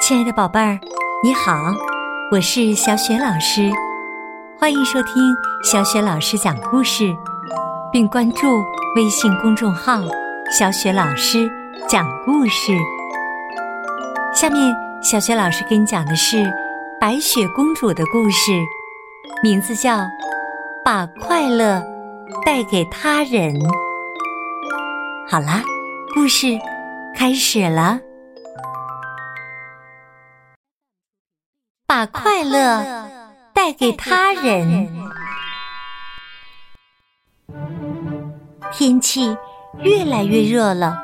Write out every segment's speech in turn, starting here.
亲爱的宝贝儿，你好，我是小雪老师，欢迎收听小雪老师讲故事，并关注微信公众号“小雪老师讲故事”。下面，小雪老师给你讲的是白雪公主的故事，名字叫《把快乐带给他人》。好啦，故事开始了。把快乐带给他人。天气越来越热了，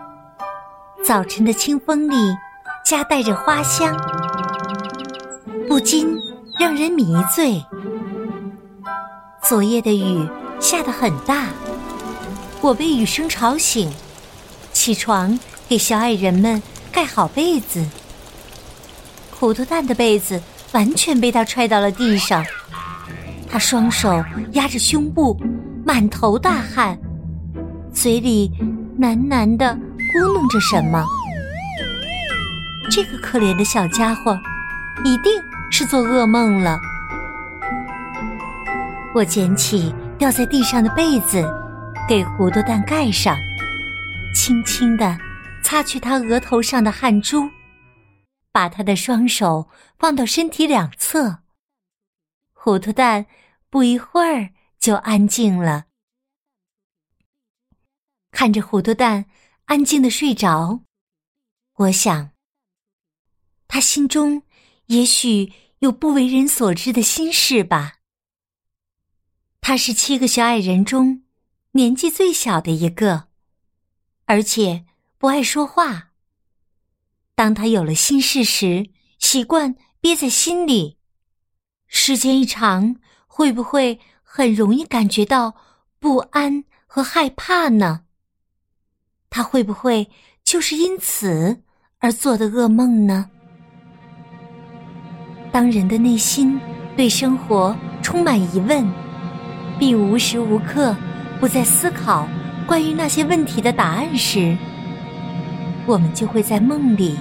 早晨的清风里夹带着花香，不禁让人迷醉。昨夜的雨下得很大，我被雨声吵醒，起床给小矮人们盖好被子。糊涂蛋的被子。完全被他踹到了地上，他双手压着胸部，满头大汗，嘴里喃喃的咕哝着什么。这个可怜的小家伙，一定是做噩梦了。我捡起掉在地上的被子，给糊涂蛋盖上，轻轻的擦去他额头上的汗珠。把他的双手放到身体两侧，糊涂蛋不一会儿就安静了。看着糊涂蛋安静的睡着，我想，他心中也许有不为人所知的心事吧。他是七个小矮人中年纪最小的一个，而且不爱说话。当他有了心事时，习惯憋在心里。时间一长，会不会很容易感觉到不安和害怕呢？他会不会就是因此而做的噩梦呢？当人的内心对生活充满疑问，并无时无刻不在思考关于那些问题的答案时，我们就会在梦里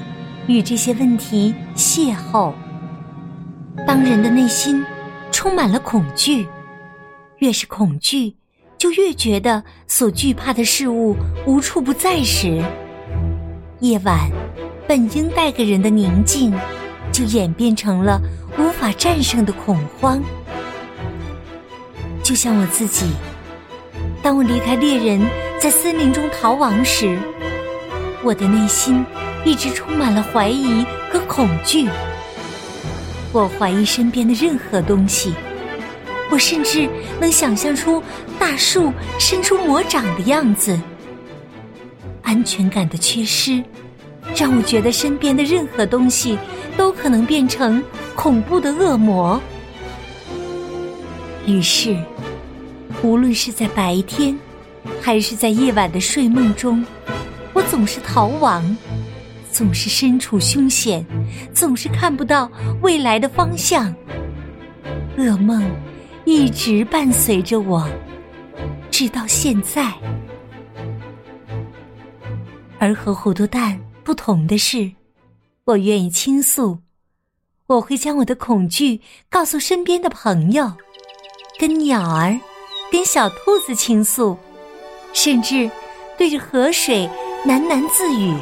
与这些问题邂逅。当人的内心充满了恐惧，越是恐惧，就越觉得所惧怕的事物无处不在时，夜晚本应带给人的宁静，就演变成了无法战胜的恐慌。就像我自己，当我离开猎人，在森林中逃亡时。我的内心一直充满了怀疑和恐惧。我怀疑身边的任何东西，我甚至能想象出大树伸出魔掌的样子。安全感的缺失，让我觉得身边的任何东西都可能变成恐怖的恶魔。于是，无论是在白天，还是在夜晚的睡梦中。我总是逃亡，总是身处凶险，总是看不到未来的方向。噩梦一直伴随着我，直到现在。而和糊涂蛋不同的是，我愿意倾诉，我会将我的恐惧告诉身边的朋友，跟鸟儿，跟小兔子倾诉，甚至对着河水。喃喃自语。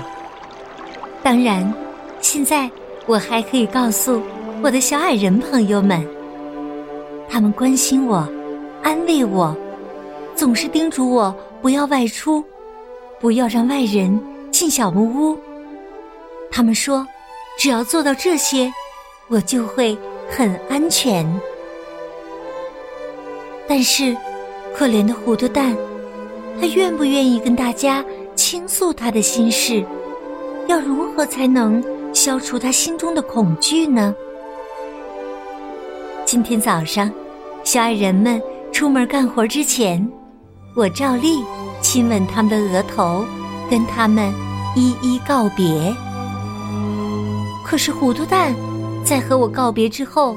当然，现在我还可以告诉我的小矮人朋友们，他们关心我，安慰我，总是叮嘱我不要外出，不要让外人进小木屋。他们说，只要做到这些，我就会很安全。但是，可怜的糊涂蛋，他愿不愿意跟大家？倾诉他的心事，要如何才能消除他心中的恐惧呢？今天早上，小矮人们出门干活之前，我照例亲吻他们的额头，跟他们一一告别。可是糊涂蛋在和我告别之后，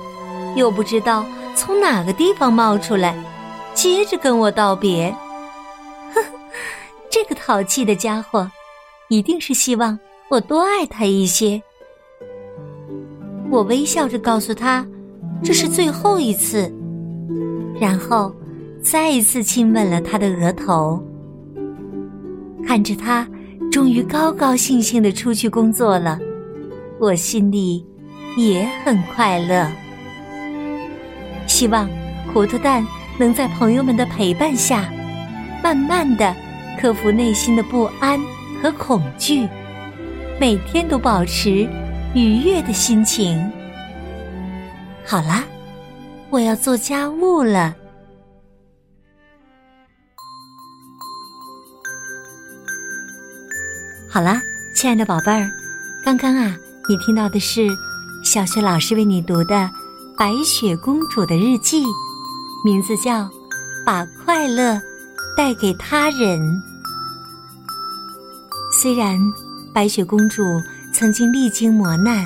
又不知道从哪个地方冒出来，接着跟我道别呵。这个淘气的家伙，一定是希望我多爱他一些，我微笑着告诉他，这是最后一次，然后再一次亲吻了他的额头。看着他终于高高兴兴的出去工作了，我心里也很快乐。希望糊涂蛋能在朋友们的陪伴下，慢慢的克服内心的不安和恐惧，每天都保持。愉悦的心情。好啦，我要做家务了。好啦，亲爱的宝贝儿，刚刚啊，你听到的是小雪老师为你读的《白雪公主的日记》，名字叫《把快乐带给他人》。虽然白雪公主。曾经历经磨难，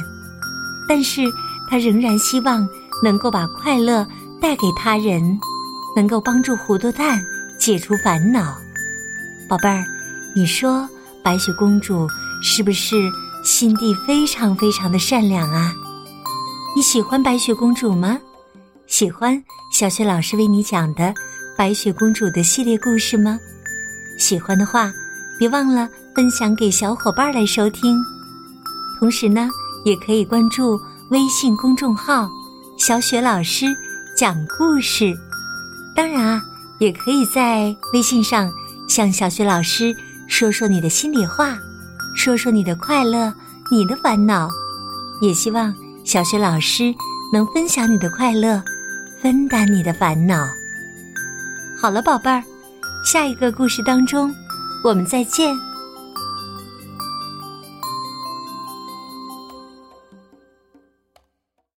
但是她仍然希望能够把快乐带给他人，能够帮助糊涂蛋解除烦恼。宝贝儿，你说白雪公主是不是心地非常非常的善良啊？你喜欢白雪公主吗？喜欢小雪老师为你讲的白雪公主的系列故事吗？喜欢的话，别忘了分享给小伙伴来收听。同时呢，也可以关注微信公众号“小雪老师讲故事”。当然啊，也可以在微信上向小雪老师说说你的心里话，说说你的快乐、你的烦恼。也希望小雪老师能分享你的快乐，分担你的烦恼。好了，宝贝儿，下一个故事当中，我们再见。